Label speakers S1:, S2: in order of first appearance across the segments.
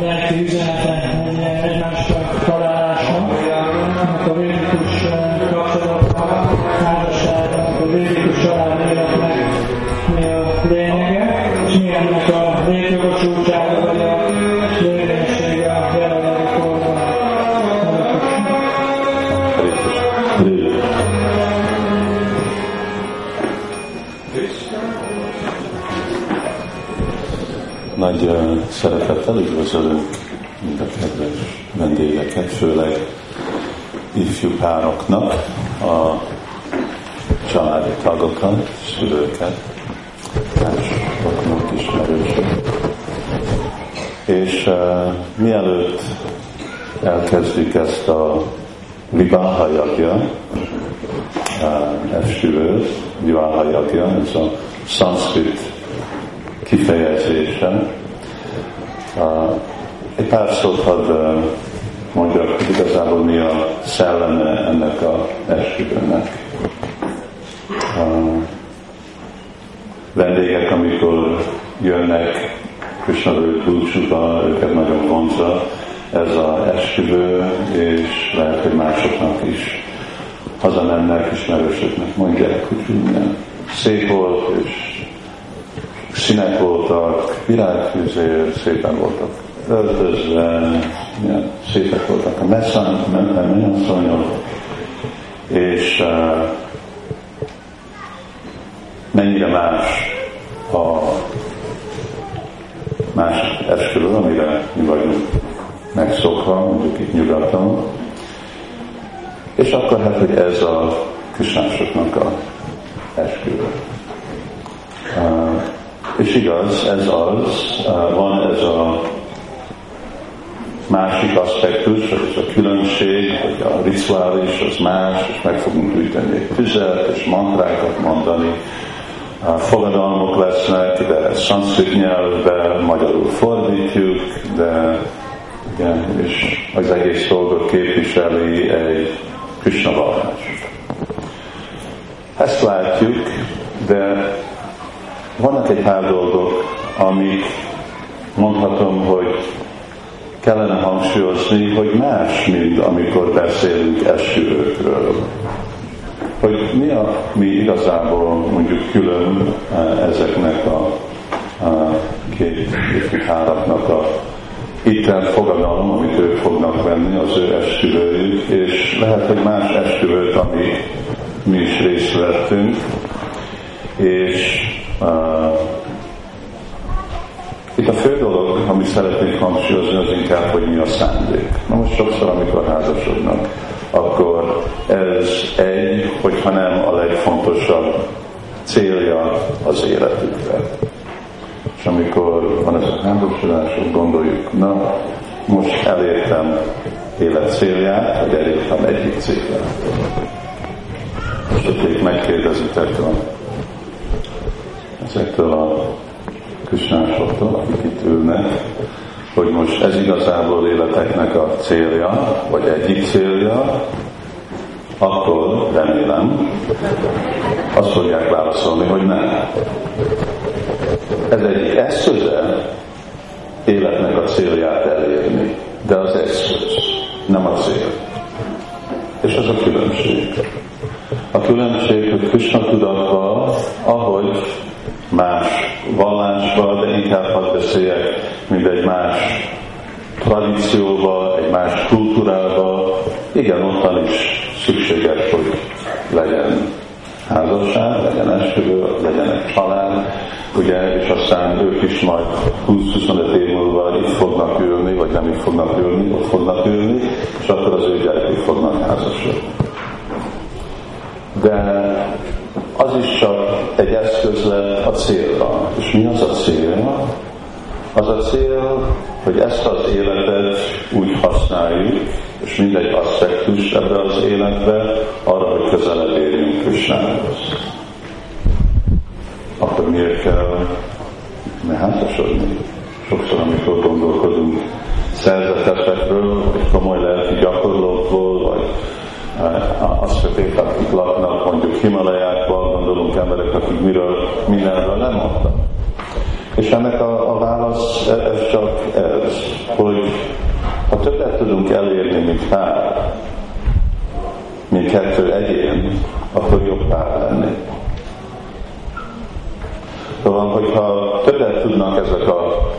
S1: lelki üzenete egymással találása, ennek a védikus kapcsolatnak, házasságnak, a védikus család mi a lényege, mi a létjogosultsága, vagy a lényegsége a jelenlegi korban.
S2: Nagy uh, szeretettel üdvözölünk mind a kedves vendégeket, főleg ifjú pároknak, a családi tagokat, szülőket, más rokonok, ismerősök. És uh, mielőtt elkezdjük ezt a Vivaha Yagya, uh, esküvőt, Vivaha Yagya, ez a szanszkrit kifejezése. Egy pár szót hadd mondjak, hogy igazából mi a szelleme ennek a esküvőnek. Vendégek, amikor jönnek Krishna búcsúba, őket nagyon vonza ez a esküvő, és lehet, hogy másoknak is hazamennek, ismerősöknek mondják, hogy minden szép volt, és színek voltak, virágfűzér, szépen voltak. Öltözve, milyen szépek voltak a mennyasszonyok, és uh, mennyire más a más esküvő, amire mi vagyunk megszokva, mondjuk itt nyugaton, és akkor hát, hogy ez a kisnásoknak a esküvő. Uh, és igaz, ez az, van ez a másik aspektus, ez a különbség, hogy a rituális az más, és meg fogunk gyűjteni egy tüzet, és mantrákat mondani, a fogadalmok lesznek, de szanszkrit nyelvbe, magyarul fordítjuk, de igen, és az egész dolgot képviseli egy Krishna vallás. Ezt látjuk, de vannak egy pár dolgok, amik mondhatom, hogy kellene hangsúlyozni, hogy más, mint amikor beszélünk esküvőkről. Hogy mi a mi igazából mondjuk külön eh, ezeknek a, a két páraknak a itten fogadalom, amit ők fognak venni, az ő esküvőjük, és lehet, hogy más esküvőt, amit mi is részt vettünk, és itt a fő dolog, amit szeretnék hangsúlyozni, az inkább, hogy mi a szándék. Na most sokszor, amikor házasodnak, akkor ez egy, hogyha nem a legfontosabb célja az életükre. És amikor van ez a házasodások, gondoljuk, na, most elértem élet célját, vagy elértem egyik célját. Most ott megkérdezitek ezektől a krisnásoktól, akik itt ülnek, hogy most ez igazából életeknek a célja, vagy egyik célja, akkor remélem, azt fogják válaszolni, hogy nem. Ez egy eszköze életnek a célját elérni, de az eszköz, nem a cél. És az a különbség. A különbség, hogy Krishna tudatban, ahogy más vallásba, de inkább hadd beszéljek, mint egy más tradícióba, egy más kultúrába. Igen, ottan is szükséges, hogy legyen házasság, legyen esküvő, legyen egy család, ugye, és aztán ők is majd 20-25 év múlva itt fognak ülni, vagy nem itt fognak ülni, ott fognak ülni, és akkor az ő gyerekek fognak házasodni. De az is csak egy eszköz lett a célra. És mi az a cél? Az a cél, hogy ezt az életet úgy használjuk, és mindegy aspektus ebbe az életbe, arra, hogy közelebb érjünk Krisnához. Akkor miért kell házasodni? Sokszor, amikor gondolkodunk szerzetesekről, vagy komoly lelki gyakorlókról, vagy asztraték, akik laknak mondjuk Himalajákban, gondolunk emberek, akik miről mindenről nem mondtak. És ennek a, a válasz ez csak ez, hogy ha többet tudunk elérni, mint pár, mint kettő egyén, akkor jobb pár lenni. Szóval, hogyha többet tudnak ezek a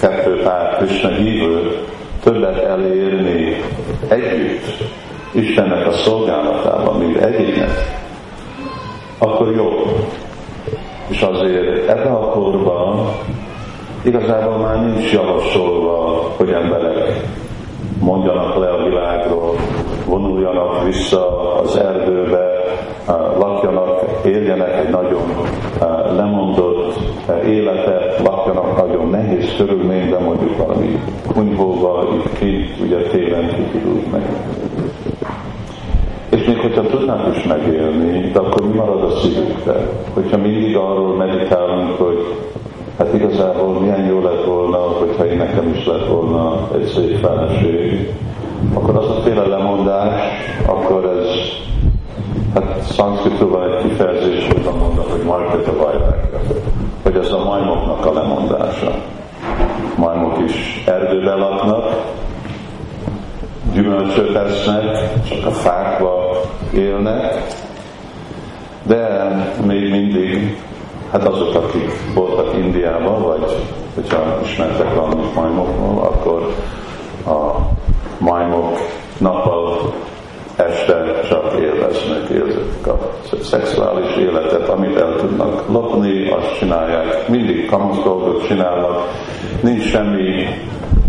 S2: kettő pár Krishna hívő, többet elérni együtt, Istennek a szolgálatában, mint egyének, akkor jó. És azért ebben a korban igazából már nincs javasolva, hogy emberek mondjanak le a világról, vonuljanak vissza az erdőbe, lakjanak, éljenek egy nagyon lemondott életet, lakjanak nagyon nehéz körülményben, mondjuk valami kunyhóba, itt kint, ugye télen kikidult meg. És még hogyha tudnánk is megélni, akkor marad a szívükbe? Hogyha mindig arról meditálunk, hogy hát igazából milyen jó lett volna, hogyha én nekem is lett volna egy szép feleség, akkor az a féle lemondás, akkor ez, hát szanszkritban van egy kifejezés, hogy mondnak, hogy Marketa Vajrákra, hogy ez a majmoknak a lemondása. Majmok is erdőben laknak, gyümölcsöt esznek, csak a fákba élnek, de még mindig, hát azok, akik voltak Indiában, vagy hogyha ismertek valamit majmokról, akkor a majmok nappal este csak élveznek, érzik a szexuális életet, amit el tudnak lopni, azt csinálják, mindig kamasz dolgot csinálnak, nincs semmi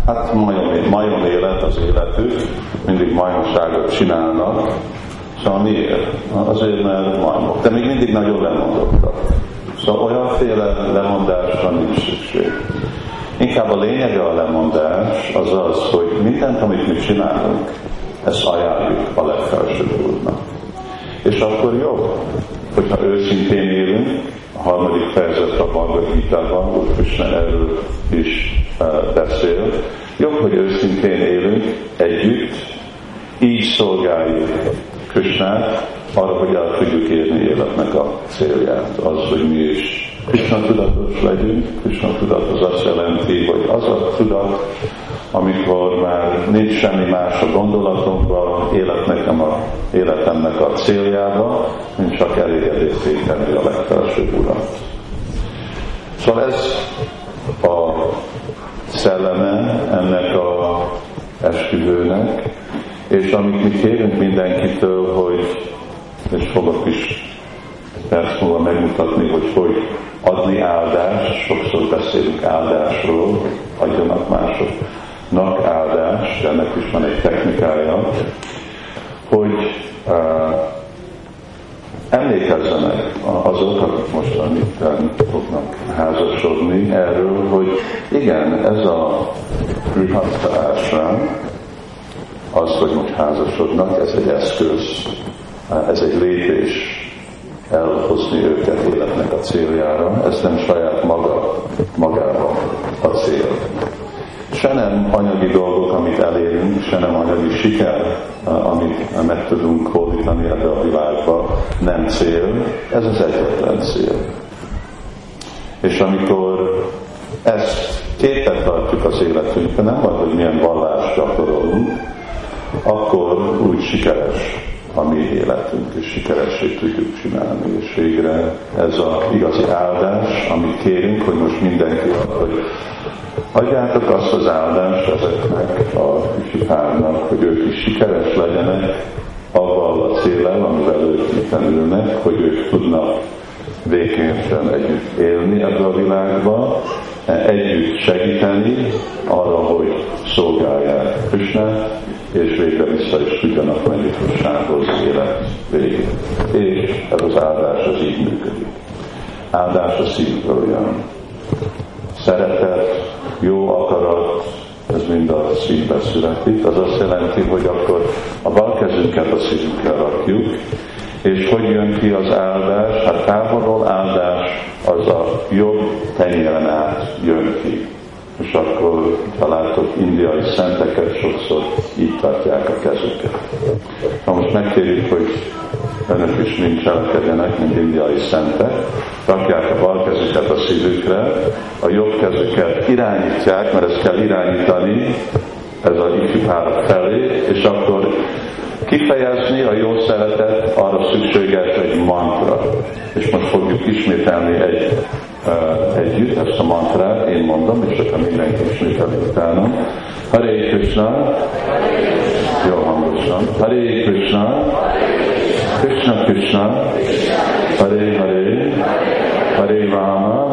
S2: Hát majom, majom élet az életük, mindig majomságot csinálnak. Szóval miért? Azért, mert majmok. De még mindig nagyon lemondottak. Szóval olyanféle lemondásra nincs szükség. Inkább a lényege a lemondás az az, hogy mindent, amit mi csinálunk, ezt ajánljuk a legfelső úrnak. És akkor jó, hogyha őszintén élünk, a harmadik fejezet a Bhagavad Gita-ban, Úr Krishna erről is beszél. Jobb, hogy őszintén élünk együtt, így szolgáljuk Krishnát, arra, hogy el tudjuk érni életnek a célját, az, hogy mi is Krishna tudatos legyünk. Krishna tudat az azt jelenti, hogy az a tudat, amikor már nincs semmi más a gondolatunkban, életnek a, életemnek a céljába, mint csak elégedését tenni a legfelsőbb urat. Szóval ez a szelleme ennek a esküvőnek, és amit mi kérünk mindenkitől, hogy, és fogok is perc múlva megmutatni, hogy hogy adni áldást, sokszor beszélünk áldásról, adjanak másoknak áldást, ennek is van egy technikája, hogy uh, emlékezzenek azok, akik most itt fognak házasodni erről, hogy igen, ez a Grihasta az, hogy most házasodnak, ez egy eszköz, ez egy lépés elhozni őket életnek a céljára, ez nem saját maga, magában a cél. Se nem anyagi dolgok, amit elérünk, se nem anyagi siker, amit meg tudunk hódítani ebbe a világba, nem cél, ez az egyetlen cél. És amikor ezt képet tartjuk az életünkben, nem vagy, hogy milyen vallást gyakorolunk, akkor úgy sikeres a mi életünk, és sikeressé tudjuk csinálni. És végre ez az igazi áldás, amit kérünk, hogy most mindenki hogy adjátok azt az áldást ezeknek a kicsi párnak, hogy ők is sikeres legyenek avval a célral, amivel ők itt ülnek, hogy ők tudnak békésen együtt élni ebbe a világba, együtt segíteni arra, hogy szolgálják Krisnát, és végre vissza is tudjanak menni Krisnához élet végén. És ez az áldás az így működik. Áldás a szívből jön. Szeretet, jó akarat, ez mind a szívbe születik. Az azt jelenti, hogy akkor a bal kezünket a szívünkre rakjuk, és hogy jön ki az áldás? Hát távolról áldás az a jobb tenyéren át jön ki. És akkor, ha látok indiai szenteket, sokszor így tartják a kezüket. Ha most megkérjük, hogy önök is mind cselekedjenek, mint indiai szentek, rakják a bal kezüket a szívükre, a jobb kezüket irányítják, mert ezt kell irányítani, ez a ifjú pára felé, és akkor kifejezni a jó szeretet arra szükséges egy mantra. És most fogjuk ismételni egy, együtt ezt a mantrát, én mondom, és akkor mindenki ismételi utána. Hare Krishna, jó hangosan, Hare Krishna, Krishna Krishna, Hare Hare, Hare Rama,